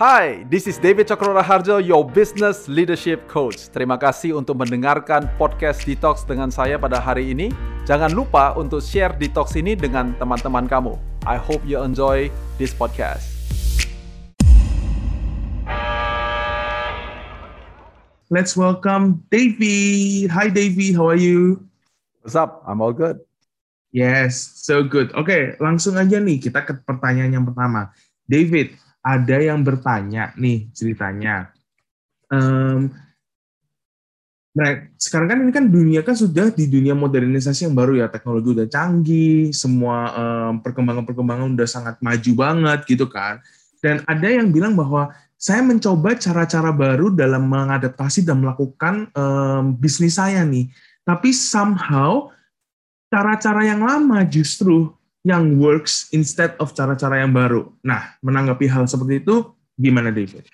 Hai, this is David Cokro Harjo, your business leadership coach. Terima kasih untuk mendengarkan podcast Detox dengan saya pada hari ini. Jangan lupa untuk share Detox ini dengan teman-teman kamu. I hope you enjoy this podcast. Let's welcome Davey. Hi Davey, how are you? What's up? I'm all good. Yes, so good. Oke, okay, langsung aja nih kita ke pertanyaan yang pertama. David, ada yang bertanya nih ceritanya. Um, nah, sekarang kan ini kan dunia kan sudah di dunia modernisasi yang baru ya, teknologi udah canggih, semua um, perkembangan-perkembangan udah sangat maju banget gitu kan. Dan ada yang bilang bahwa saya mencoba cara-cara baru dalam mengadaptasi dan melakukan um, bisnis saya nih. Tapi somehow cara-cara yang lama justru yang works instead of cara-cara yang baru. Nah, menanggapi hal seperti itu, gimana David?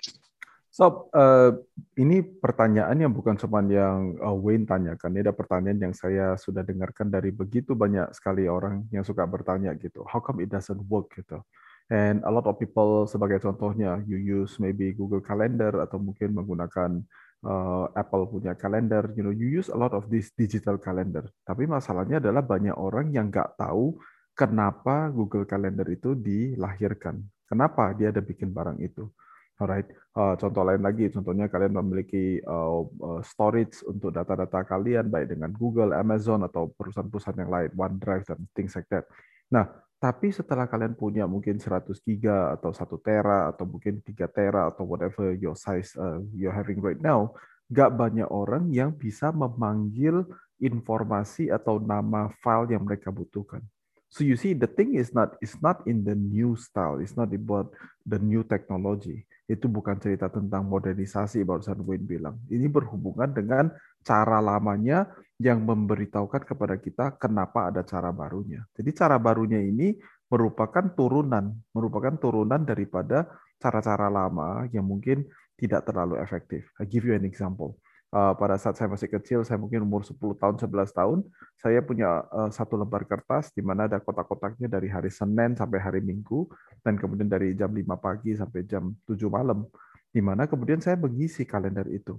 So, uh, ini pertanyaan yang bukan cuma yang uh, Wayne tanyakan, ini ada pertanyaan yang saya sudah dengarkan dari begitu banyak sekali orang yang suka bertanya gitu, how come it doesn't work gitu. And a lot of people, sebagai contohnya, you use maybe Google Calendar atau mungkin menggunakan uh, Apple punya kalender, you know, you use a lot of this digital calendar. Tapi masalahnya adalah banyak orang yang nggak tahu kenapa Google Calendar itu dilahirkan. Kenapa dia ada bikin barang itu. Alright, uh, contoh lain lagi, contohnya kalian memiliki uh, storage untuk data-data kalian, baik dengan Google, Amazon, atau perusahaan-perusahaan yang lain, OneDrive, dan things like that. Nah, tapi setelah kalian punya mungkin 100 giga atau 1 tera atau mungkin 3 tera atau whatever your size uh, you're having right now, nggak banyak orang yang bisa memanggil informasi atau nama file yang mereka butuhkan. So you see, the thing is not it's not in the new style, it's not about the new technology. Itu bukan cerita tentang modernisasi barusan Wayne bilang. Ini berhubungan dengan cara lamanya yang memberitahukan kepada kita kenapa ada cara barunya. Jadi cara barunya ini merupakan turunan, merupakan turunan daripada cara-cara lama yang mungkin tidak terlalu efektif. I give you an example. Uh, pada saat saya masih kecil, saya mungkin umur 10 tahun, 11 tahun, saya punya uh, satu lembar kertas di mana ada kotak-kotaknya dari hari Senin sampai hari Minggu, dan kemudian dari jam 5 pagi sampai jam 7 malam, di mana kemudian saya mengisi kalender itu.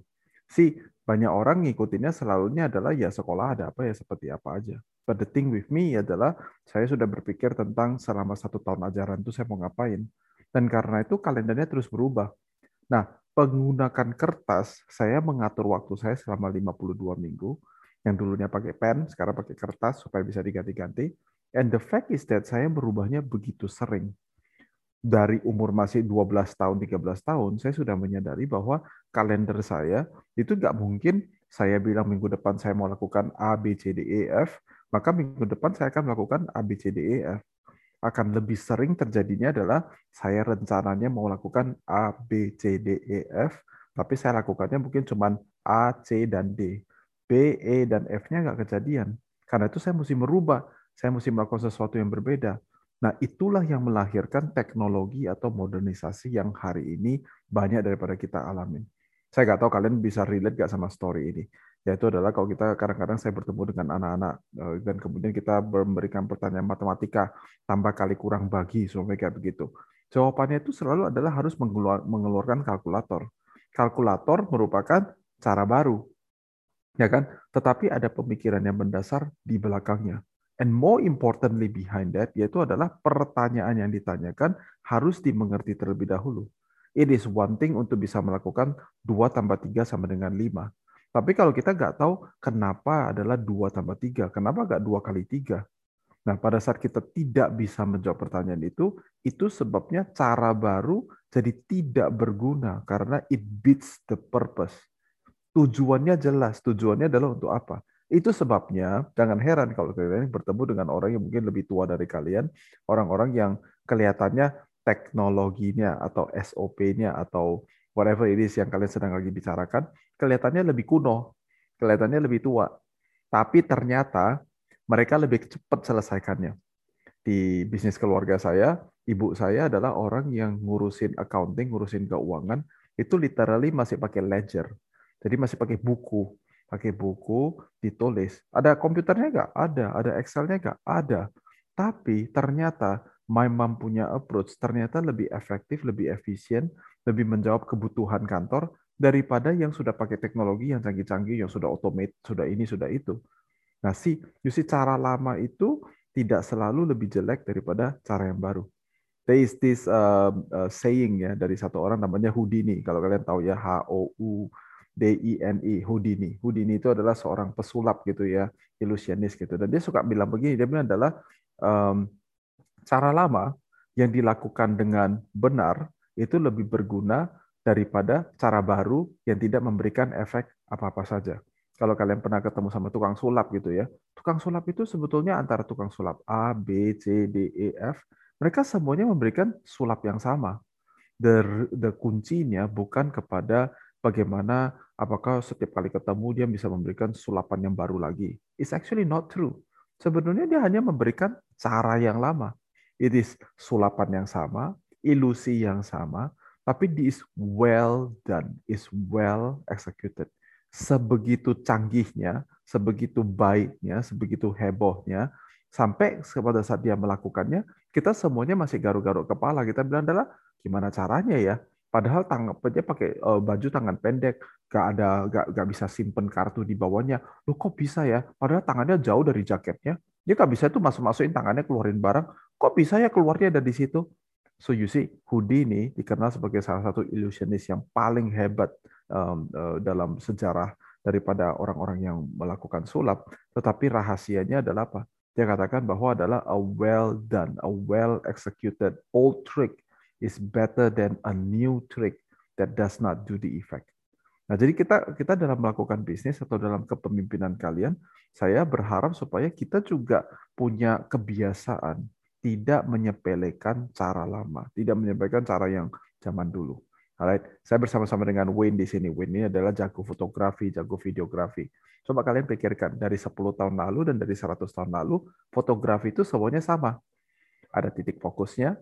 Si banyak orang ngikutinnya selalunya adalah ya sekolah ada apa ya seperti apa aja. But the thing with me adalah saya sudah berpikir tentang selama satu tahun ajaran itu saya mau ngapain. Dan karena itu kalendernya terus berubah. Nah, menggunakan kertas, saya mengatur waktu saya selama 52 minggu. Yang dulunya pakai pen, sekarang pakai kertas supaya bisa diganti-ganti. And the fact is that saya berubahnya begitu sering dari umur masih 12 tahun, 13 tahun, saya sudah menyadari bahwa kalender saya itu nggak mungkin saya bilang minggu depan saya mau lakukan A, B, C, D, E, F, maka minggu depan saya akan melakukan A, B, C, D, E, F. Akan lebih sering terjadinya adalah saya rencananya mau lakukan A, B, C, D, E, F, tapi saya lakukannya mungkin cuma A, C, dan D. B, E, dan F-nya nggak kejadian. Karena itu saya mesti merubah, saya mesti melakukan sesuatu yang berbeda. Nah, itulah yang melahirkan teknologi atau modernisasi yang hari ini banyak daripada kita alamin. Saya nggak tahu kalian bisa relate nggak sama story ini. Yaitu adalah kalau kita kadang-kadang saya bertemu dengan anak-anak eh, dan kemudian kita memberikan pertanyaan matematika tambah kali kurang bagi, semua kayak begitu. Jawabannya itu selalu adalah harus mengeluarkan kalkulator. Kalkulator merupakan cara baru, ya kan? Tetapi ada pemikiran yang mendasar di belakangnya. And more importantly behind that, yaitu adalah pertanyaan yang ditanyakan harus dimengerti terlebih dahulu. It is one thing untuk bisa melakukan 2 tambah 3 sama dengan 5. Tapi kalau kita nggak tahu kenapa adalah 2 tambah 3, kenapa nggak 2 kali 3? Nah, pada saat kita tidak bisa menjawab pertanyaan itu, itu sebabnya cara baru jadi tidak berguna karena it beats the purpose. Tujuannya jelas, tujuannya adalah untuk apa? Itu sebabnya jangan heran kalau kalian bertemu dengan orang yang mungkin lebih tua dari kalian, orang-orang yang kelihatannya teknologinya atau SOP-nya atau whatever it is yang kalian sedang lagi bicarakan, kelihatannya lebih kuno, kelihatannya lebih tua. Tapi ternyata mereka lebih cepat selesaikannya. Di bisnis keluarga saya, ibu saya adalah orang yang ngurusin accounting, ngurusin keuangan, itu literally masih pakai ledger. Jadi masih pakai buku pakai buku, ditulis. Ada komputernya nggak? Ada. Ada Excelnya nggak? Ada. Tapi ternyata my mom punya approach ternyata lebih efektif, lebih efisien, lebih menjawab kebutuhan kantor daripada yang sudah pakai teknologi yang canggih-canggih, yang sudah automate, sudah ini, sudah itu. Nah, si, you cara lama itu tidak selalu lebih jelek daripada cara yang baru. There is this uh, uh, saying ya dari satu orang namanya Houdini. Kalau kalian tahu ya H O U D I N I Houdini. Houdini itu adalah seorang pesulap gitu ya, ilusionis gitu. Dan dia suka bilang begini, dia bilang adalah um, cara lama yang dilakukan dengan benar itu lebih berguna daripada cara baru yang tidak memberikan efek apa-apa saja. Kalau kalian pernah ketemu sama tukang sulap gitu ya, tukang sulap itu sebetulnya antara tukang sulap A, B, C, D, E, F, mereka semuanya memberikan sulap yang sama. The, the kuncinya bukan kepada bagaimana apakah setiap kali ketemu dia bisa memberikan sulapan yang baru lagi. It's actually not true. Sebenarnya dia hanya memberikan cara yang lama. It is sulapan yang sama, ilusi yang sama, tapi this is well done, is well executed. Sebegitu canggihnya, sebegitu baiknya, sebegitu hebohnya, sampai pada saat dia melakukannya, kita semuanya masih garuk-garuk kepala. Kita bilang adalah gimana caranya ya? Padahal tangannya pakai uh, baju tangan pendek, gak ada, gak, gak bisa simpen kartu di bawahnya. Lo kok bisa ya? Padahal tangannya jauh dari jaketnya. Dia nggak bisa tuh masuk-masukin tangannya keluarin barang. Kok bisa ya keluarnya dari situ? So you see, Houdini dikenal sebagai salah satu illusionis yang paling hebat um, uh, dalam sejarah daripada orang-orang yang melakukan sulap. Tetapi rahasianya adalah apa? Dia katakan bahwa adalah a well done, a well executed old trick is better than a new trick that does not do the effect. Nah, jadi kita kita dalam melakukan bisnis atau dalam kepemimpinan kalian, saya berharap supaya kita juga punya kebiasaan tidak menyepelekan cara lama, tidak menyepelekan cara yang zaman dulu. Alright, saya bersama-sama dengan Wayne di sini. Wayne ini adalah jago fotografi, jago videografi. Coba kalian pikirkan dari 10 tahun lalu dan dari 100 tahun lalu, fotografi itu semuanya sama. Ada titik fokusnya,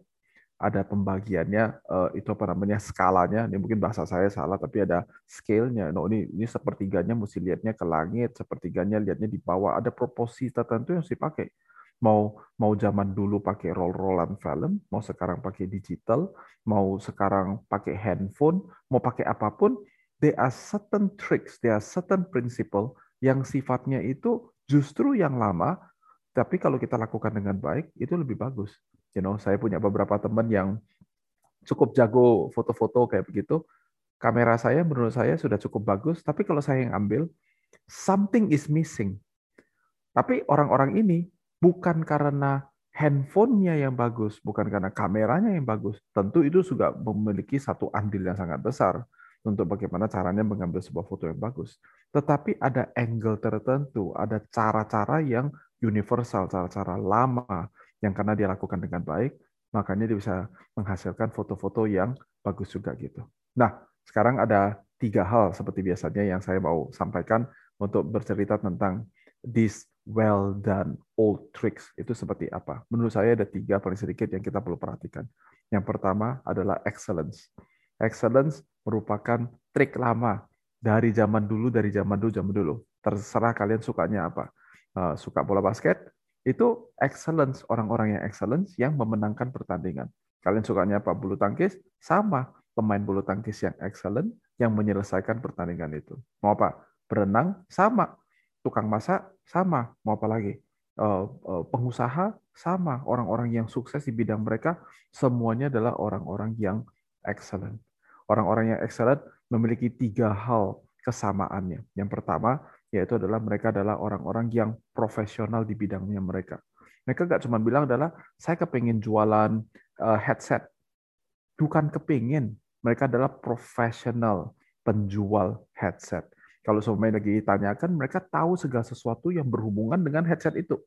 ada pembagiannya uh, itu apa namanya skalanya ini mungkin bahasa saya salah tapi ada scale-nya no ini ini sepertiganya mesti lihatnya ke langit sepertiganya lihatnya di bawah ada proporsi tertentu yang dipakai mau mau zaman dulu pakai roll-rollan film mau sekarang pakai digital mau sekarang pakai handphone mau pakai apa pun there are certain tricks there are certain principle yang sifatnya itu justru yang lama tapi kalau kita lakukan dengan baik itu lebih bagus you know, saya punya beberapa teman yang cukup jago foto-foto kayak begitu. Kamera saya menurut saya sudah cukup bagus, tapi kalau saya yang ambil, something is missing. Tapi orang-orang ini bukan karena handphonenya yang bagus, bukan karena kameranya yang bagus. Tentu itu juga memiliki satu andil yang sangat besar untuk bagaimana caranya mengambil sebuah foto yang bagus. Tetapi ada angle tertentu, ada cara-cara yang universal, cara-cara lama yang karena dia lakukan dengan baik, makanya dia bisa menghasilkan foto-foto yang bagus juga gitu. Nah, sekarang ada tiga hal seperti biasanya yang saya mau sampaikan untuk bercerita tentang this well done old tricks itu seperti apa. Menurut saya ada tiga paling sedikit yang kita perlu perhatikan. Yang pertama adalah excellence. Excellence merupakan trik lama dari zaman dulu, dari zaman dulu, zaman dulu. Terserah kalian sukanya apa. Eh, suka bola basket, itu excellence orang-orang yang excellence yang memenangkan pertandingan. Kalian sukanya apa bulu tangkis? Sama pemain bulu tangkis yang excellent yang menyelesaikan pertandingan itu. Mau apa? Berenang sama, tukang masak sama, mau apa lagi? Eh, eh, pengusaha sama, orang-orang yang sukses di bidang mereka semuanya adalah orang-orang yang excellent. Orang-orang yang excellent memiliki tiga hal kesamaannya. Yang pertama, yaitu adalah mereka adalah orang-orang yang profesional di bidangnya mereka. Mereka nggak cuma bilang adalah saya kepingin jualan uh, headset, bukan kepingin. Mereka adalah profesional penjual headset. Kalau semuanya lagi ditanyakan, mereka tahu segala sesuatu yang berhubungan dengan headset itu.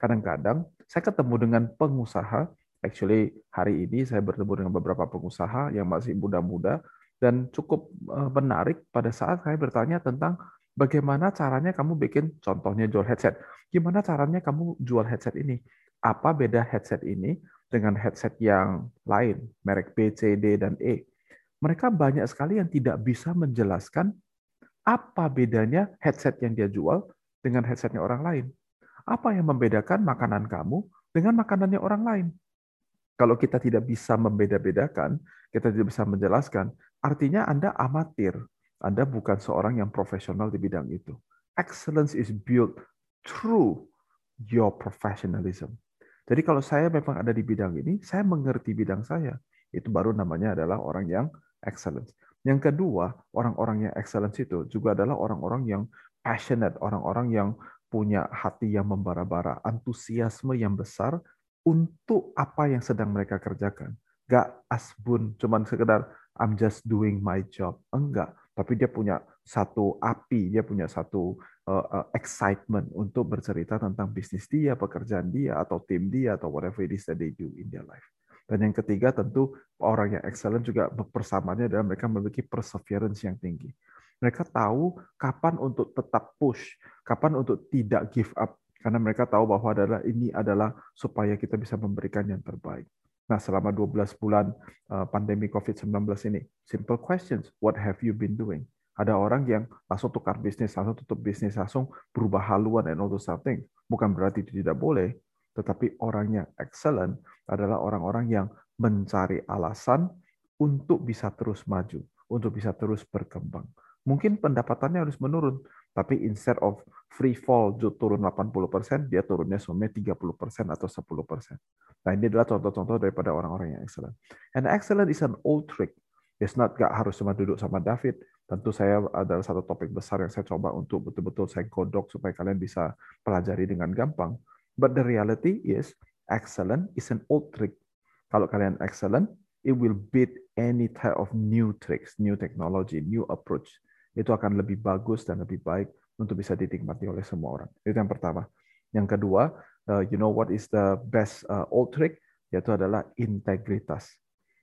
Kadang-kadang saya ketemu dengan pengusaha, actually hari ini saya bertemu dengan beberapa pengusaha yang masih muda-muda, dan cukup eh, menarik pada saat saya bertanya tentang Bagaimana caranya kamu bikin contohnya jual headset? Gimana caranya kamu jual headset ini? Apa beda headset ini dengan headset yang lain, merek B, C, D, dan E? Mereka banyak sekali yang tidak bisa menjelaskan apa bedanya headset yang dia jual dengan headsetnya orang lain. Apa yang membedakan makanan kamu dengan makanannya orang lain? Kalau kita tidak bisa membeda-bedakan, kita tidak bisa menjelaskan, artinya Anda amatir. Anda bukan seorang yang profesional di bidang itu. Excellence is built through your professionalism. Jadi kalau saya memang ada di bidang ini, saya mengerti bidang saya. Itu baru namanya adalah orang yang excellence. Yang kedua, orang-orang yang excellence itu juga adalah orang-orang yang passionate, orang-orang yang punya hati yang membara-bara, antusiasme yang besar untuk apa yang sedang mereka kerjakan. Gak asbun, cuman sekedar I'm just doing my job. Enggak, tapi dia punya satu api, dia punya satu uh, uh, excitement untuk bercerita tentang bisnis dia, pekerjaan dia, atau tim dia, atau whatever it is that they do in their life. Dan yang ketiga tentu orang yang excellent juga bersamaannya adalah mereka memiliki perseverance yang tinggi. Mereka tahu kapan untuk tetap push, kapan untuk tidak give up, karena mereka tahu bahwa adalah ini adalah supaya kita bisa memberikan yang terbaik. Nah, selama 12 bulan eh, pandemi COVID-19 ini, simple questions, what have you been doing? Ada orang yang langsung tukar bisnis, langsung tutup bisnis, langsung berubah haluan and all those things. Bukan berarti itu tidak boleh, tetapi orang yang excellent adalah orang-orang yang mencari alasan untuk bisa terus maju, untuk bisa terus berkembang. Mungkin pendapatannya harus menurun, tapi instead of free fall turun 80%, dia turunnya semuanya 30% atau 10%. Nah, ini adalah contoh-contoh daripada orang-orang yang excellent. And excellent is an old trick. It's not gak harus cuma duduk sama David. Tentu saya adalah satu topik besar yang saya coba untuk betul-betul saya godok supaya kalian bisa pelajari dengan gampang. But the reality is, excellent is an old trick. Kalau kalian excellent, it will beat any type of new tricks, new technology, new approach. Itu akan lebih bagus dan lebih baik untuk bisa dinikmati oleh semua orang. Itu yang pertama. Yang kedua, uh, you know what is the best uh, old trick? Yaitu adalah integritas.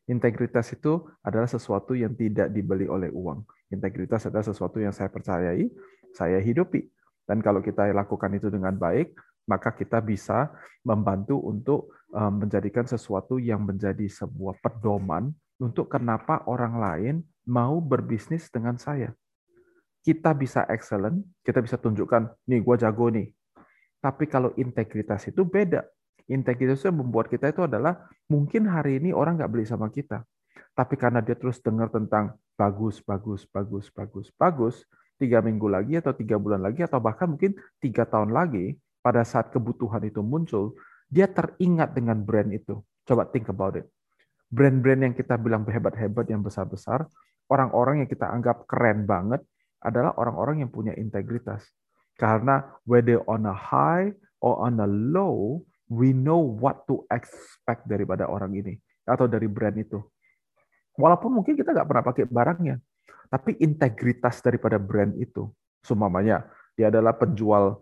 Integritas itu adalah sesuatu yang tidak dibeli oleh uang. Integritas adalah sesuatu yang saya percayai, saya hidupi. Dan kalau kita lakukan itu dengan baik, maka kita bisa membantu untuk eh, menjadikan sesuatu yang menjadi sebuah pedoman untuk kenapa orang lain mau berbisnis dengan saya. Kita bisa excellent, kita bisa tunjukkan, nih gue jago nih. Tapi kalau integritas itu beda. Integritas yang membuat kita itu adalah mungkin hari ini orang nggak beli sama kita. Tapi karena dia terus dengar tentang bagus, bagus, bagus, bagus, bagus, tiga minggu lagi atau tiga bulan lagi atau bahkan mungkin tiga tahun lagi, pada saat kebutuhan itu muncul, dia teringat dengan brand itu. Coba think about it. Brand-brand yang kita bilang hebat-hebat, yang besar-besar, orang-orang yang kita anggap keren banget adalah orang-orang yang punya integritas. Karena whether on a high or on a low, we know what to expect daripada orang ini atau dari brand itu. Walaupun mungkin kita nggak pernah pakai barangnya, tapi integritas daripada brand itu, sumamanya dia adalah penjual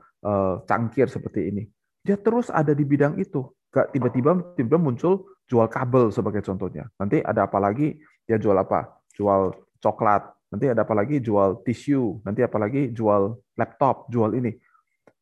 cangkir seperti ini. Dia terus ada di bidang itu. Gak tiba-tiba tiba muncul jual kabel sebagai contohnya. Nanti ada apa lagi? Dia jual apa? Jual coklat. Nanti ada apa lagi? Jual tisu. Nanti apa lagi? Jual laptop, jual ini.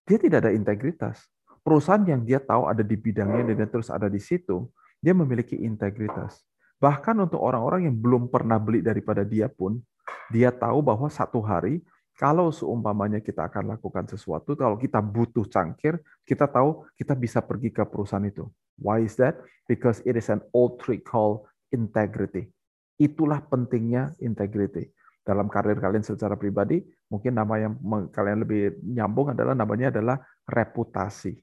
Dia tidak ada integritas. Perusahaan yang dia tahu ada di bidangnya dan dia terus ada di situ, dia memiliki integritas. Bahkan untuk orang-orang yang belum pernah beli daripada dia pun, dia tahu bahwa satu hari kalau seumpamanya kita akan lakukan sesuatu, kalau kita butuh cangkir, kita tahu kita bisa pergi ke perusahaan itu. Why is that? Because it is an old trick called integrity. Itulah pentingnya integrity. Dalam karir kalian secara pribadi, mungkin nama yang kalian lebih nyambung adalah namanya adalah reputasi.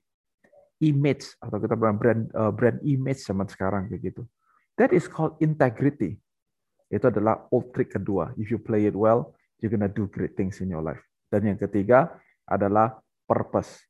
Image atau kita bilang brand uh, brand image zaman sekarang kayak gitu. That is called integrity. Itu adalah old trick kedua. If you play it well, you're gonna do great things in your life. Dan yang ketiga adalah purpose.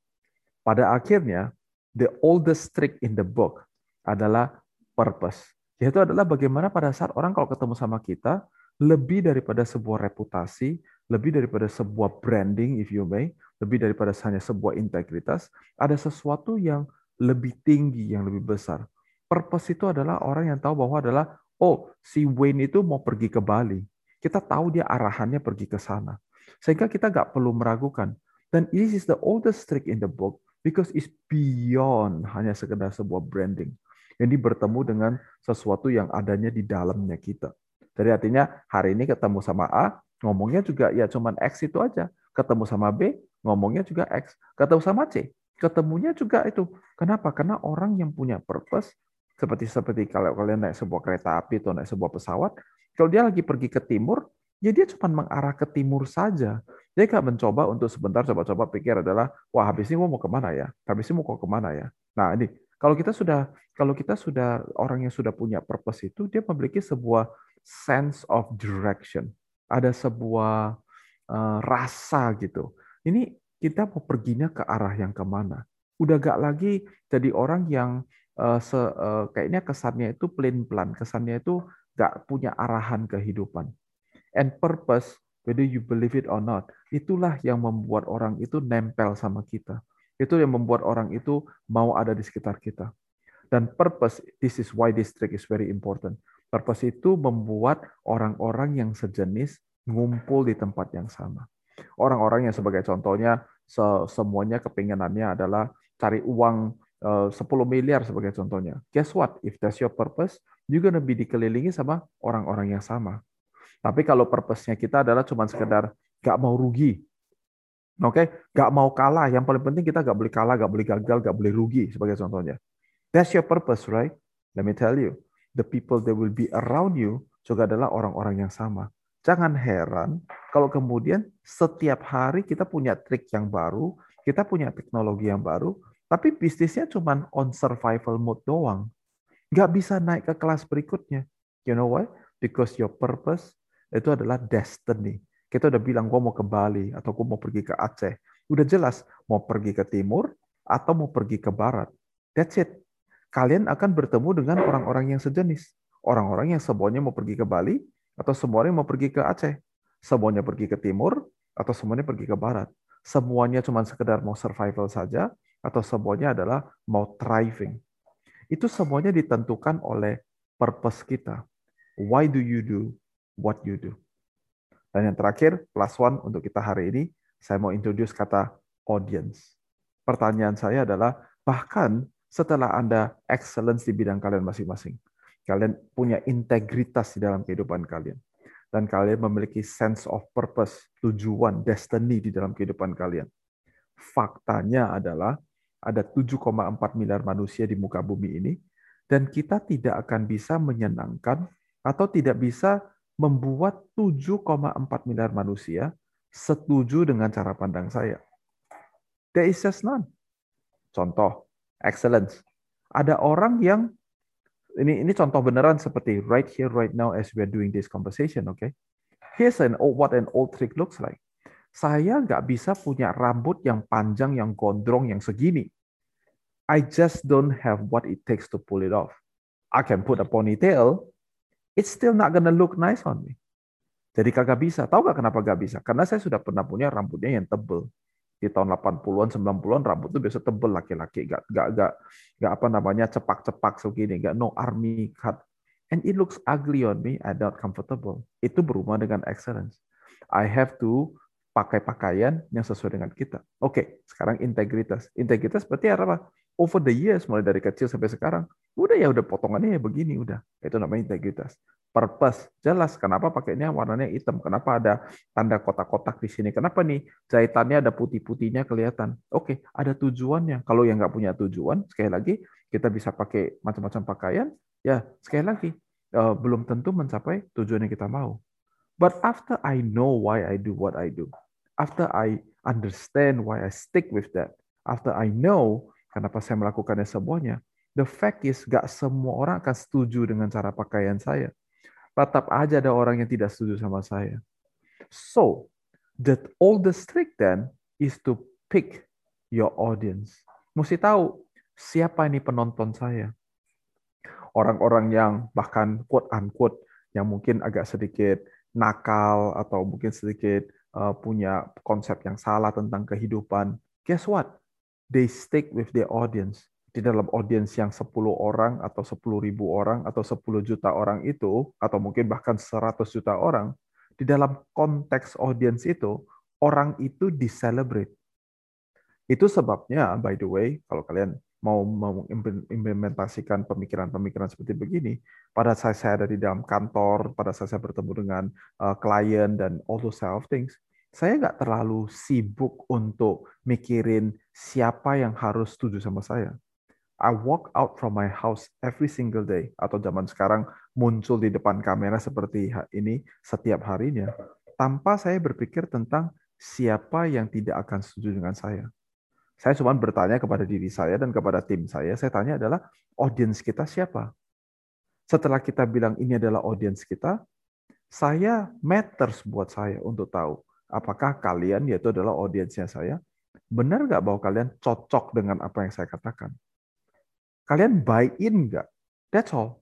Pada akhirnya, the oldest trick in the book adalah purpose. Yaitu adalah bagaimana pada saat orang kalau ketemu sama kita, lebih daripada sebuah reputasi, lebih daripada sebuah branding, if you may, lebih daripada hanya sebuah integritas, ada sesuatu yang lebih tinggi, yang lebih besar. Purpose itu adalah orang yang tahu bahwa adalah, oh, si Wayne itu mau pergi ke Bali kita tahu dia arahannya pergi ke sana. Sehingga kita nggak perlu meragukan. Dan this is the oldest trick in the book because it's beyond hanya sekedar sebuah branding. Ini bertemu dengan sesuatu yang adanya di dalamnya kita. Jadi artinya hari ini ketemu sama A, ngomongnya juga ya cuman X itu aja. Ketemu sama B, ngomongnya juga X. Ketemu sama C, ketemunya juga itu. Kenapa? Karena orang yang punya purpose, Seperti seperti kalau kalian naik sebuah kereta api atau naik sebuah pesawat, kalau dia lagi pergi ke timur, ya dia cuma mengarah ke timur saja. Dia nggak mencoba untuk sebentar coba-coba pikir adalah, wah habis ini mau ke mana ya? Habis ini mau ke mana ya? Nah ini kalau kita sudah kalau kita sudah orang yang sudah punya purpose itu, dia memiliki sebuah sense of direction. Ada sebuah uh, rasa gitu. Ini kita mau perginya ke arah yang ke mana? Udah gak lagi jadi orang yang uh, se, uh, kayaknya kesannya itu plain plan, kesannya itu gak punya arahan kehidupan. And purpose, whether you believe it or not, itulah yang membuat orang itu nempel sama kita. Itu yang membuat orang itu mau ada di sekitar kita. Dan purpose, this is why this trick is very important. Purpose itu membuat orang-orang yang sejenis ngumpul di tempat yang sama. Orang-orang yang sebagai contohnya semuanya kepinginannya adalah cari uang 10 eh, miliar sebagai contohnya. Guess what? If that's your purpose, you're gonna be dikelilingi sama orang-orang yang sama. Tapi kalau purpose-nya kita adalah cuma sekedar gak mau rugi, oke, okay? gak mau kalah. Yang paling penting kita gak boleh kalah, gak boleh gagal, gak boleh rugi sebagai contohnya. That's your purpose, right? Let me tell you, the people that will be around you juga adalah orang-orang yang sama. Jangan heran kalau kemudian setiap hari kita punya trik yang baru, kita punya teknologi yang baru, tapi bisnisnya cuma on survival mode doang. Nggak bisa naik ke kelas berikutnya. You know why? Because your purpose itu adalah destiny. Kita udah bilang, gue mau ke Bali, atau gue mau pergi ke Aceh. Udah jelas, mau pergi ke timur, atau mau pergi ke barat. That's it kalian akan bertemu dengan orang-orang yang sejenis. Orang-orang yang semuanya mau pergi ke Bali, atau semuanya mau pergi ke Aceh. Semuanya pergi ke timur, atau semuanya pergi ke barat. Semuanya cuma sekedar mau survival saja, atau semuanya adalah mau thriving. Itu semuanya ditentukan oleh purpose kita. Why do you do what you do? Dan yang terakhir, plus one untuk kita hari ini, saya mau introduce kata audience. Pertanyaan saya adalah, bahkan setelah Anda excellence di bidang kalian masing-masing. Kalian punya integritas di dalam kehidupan kalian. Dan kalian memiliki sense of purpose, tujuan, destiny di dalam kehidupan kalian. Faktanya adalah ada 7,4 miliar manusia di muka bumi ini, dan kita tidak akan bisa menyenangkan atau tidak bisa membuat 7,4 miliar manusia setuju dengan cara pandang saya. There is just none. Contoh, excellence. Ada orang yang ini ini contoh beneran seperti right here right now as we are doing this conversation, okay? Here's an old, what an old trick looks like. Saya nggak bisa punya rambut yang panjang, yang gondrong, yang segini. I just don't have what it takes to pull it off. I can put a ponytail, it's still not gonna look nice on me. Jadi kagak bisa. Tahu gak kenapa gak bisa? Karena saya sudah pernah punya rambutnya yang tebel di tahun 80-an 90-an rambut tuh biasa tebel laki-laki gak gak gak gak apa namanya cepak-cepak segini gak no army cut and it looks ugly on me I not comfortable itu berhubungan dengan excellence I have to pakai pakaian yang sesuai dengan kita. Oke sekarang integritas. Integritas berarti apa? Over the years mulai dari kecil sampai sekarang. Udah ya udah potongannya ya begini udah. Itu namanya integritas. Purpose. Jelas. Kenapa pakainya warnanya hitam, kenapa ada tanda kotak-kotak di sini, kenapa nih jahitannya ada putih-putihnya kelihatan. Oke, ada tujuannya. Kalau yang nggak punya tujuan, sekali lagi kita bisa pakai macam-macam pakaian, ya sekali lagi eh, belum tentu mencapai tujuan yang kita mau. But after I know why I do what I do, after I understand why I stick with that, after I know kenapa saya melakukannya semuanya, the fact is gak semua orang akan setuju dengan cara pakaian saya tetap aja ada orang yang tidak setuju sama saya. So, the oldest trick then is to pick your audience. Mesti tahu siapa ini penonton saya. Orang-orang yang bahkan quote unquote yang mungkin agak sedikit nakal atau mungkin sedikit uh, punya konsep yang salah tentang kehidupan. Guess what? They stick with their audience di dalam audiens yang 10 orang atau 10 ribu orang atau 10 juta orang itu, atau mungkin bahkan 100 juta orang, di dalam konteks audiens itu, orang itu diselebrate. Itu sebabnya, by the way, kalau kalian mau mengimplementasikan pemikiran-pemikiran seperti begini, pada saat saya ada di dalam kantor, pada saat saya bertemu dengan uh, klien dan all those of things, saya nggak terlalu sibuk untuk mikirin siapa yang harus setuju sama saya I walk out from my house every single day atau zaman sekarang muncul di depan kamera seperti ini setiap harinya tanpa saya berpikir tentang siapa yang tidak akan setuju dengan saya. Saya cuma bertanya kepada diri saya dan kepada tim saya. Saya tanya adalah audiens kita siapa? Setelah kita bilang ini adalah audiens kita, saya matters buat saya untuk tahu apakah kalian yaitu adalah audiensnya saya benar nggak bahwa kalian cocok dengan apa yang saya katakan. Kalian buy in nggak? That's all.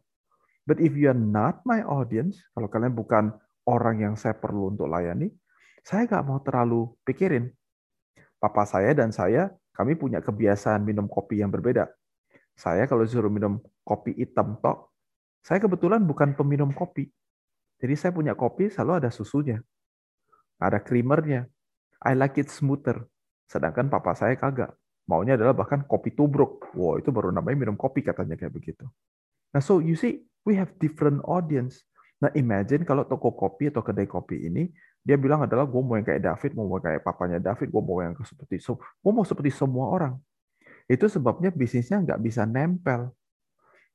But if you are not my audience, kalau kalian bukan orang yang saya perlu untuk layani, saya nggak mau terlalu pikirin. Papa saya dan saya, kami punya kebiasaan minum kopi yang berbeda. Saya kalau disuruh minum kopi hitam tok, saya kebetulan bukan peminum kopi. Jadi saya punya kopi selalu ada susunya. Ada creamernya. I like it smoother. Sedangkan papa saya kagak. Maunya adalah bahkan kopi tubruk. Wow, itu baru namanya minum kopi katanya kayak begitu. Nah, so you see, we have different audience. Nah, imagine kalau toko kopi atau kedai kopi ini, dia bilang adalah gue mau yang kayak David, mau kayak papanya David, gue mau yang seperti so, gue mau seperti semua orang. Itu sebabnya bisnisnya nggak bisa nempel.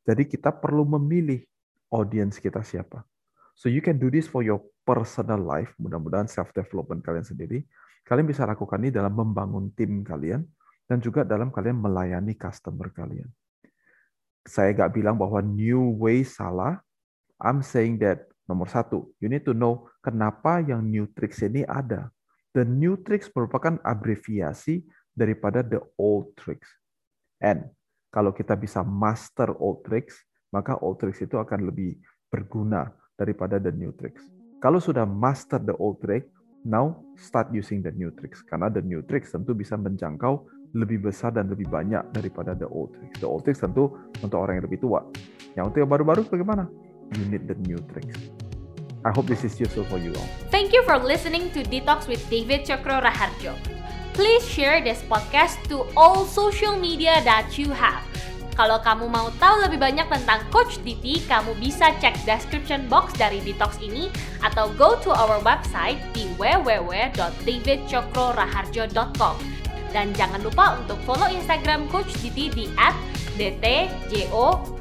Jadi kita perlu memilih audience kita siapa. So you can do this for your personal life. Mudah-mudahan self development kalian sendiri. Kalian bisa lakukan ini dalam membangun tim kalian dan juga dalam kalian melayani customer kalian. Saya nggak bilang bahwa new way salah. I'm saying that nomor satu, you need to know kenapa yang new tricks ini ada. The new tricks merupakan abreviasi daripada the old tricks. And kalau kita bisa master old tricks, maka old tricks itu akan lebih berguna daripada the new tricks. Kalau sudah master the old trick, now start using the new tricks. Karena the new tricks tentu bisa menjangkau lebih besar dan lebih banyak daripada the old tricks. The old tricks tentu untuk orang yang lebih tua. Yang untuk yang baru-baru bagaimana? You need the new tricks. I hope this is useful for you all. Thank you for listening to Detox with David Chokro Raharjo. Please share this podcast to all social media that you have. Kalau kamu mau tahu lebih banyak tentang Coach DT, kamu bisa cek description box dari Detox ini atau go to our website di www.davidcokroraharjo.com. Dan jangan lupa untuk follow Instagram Coach Diti di @dtjokron.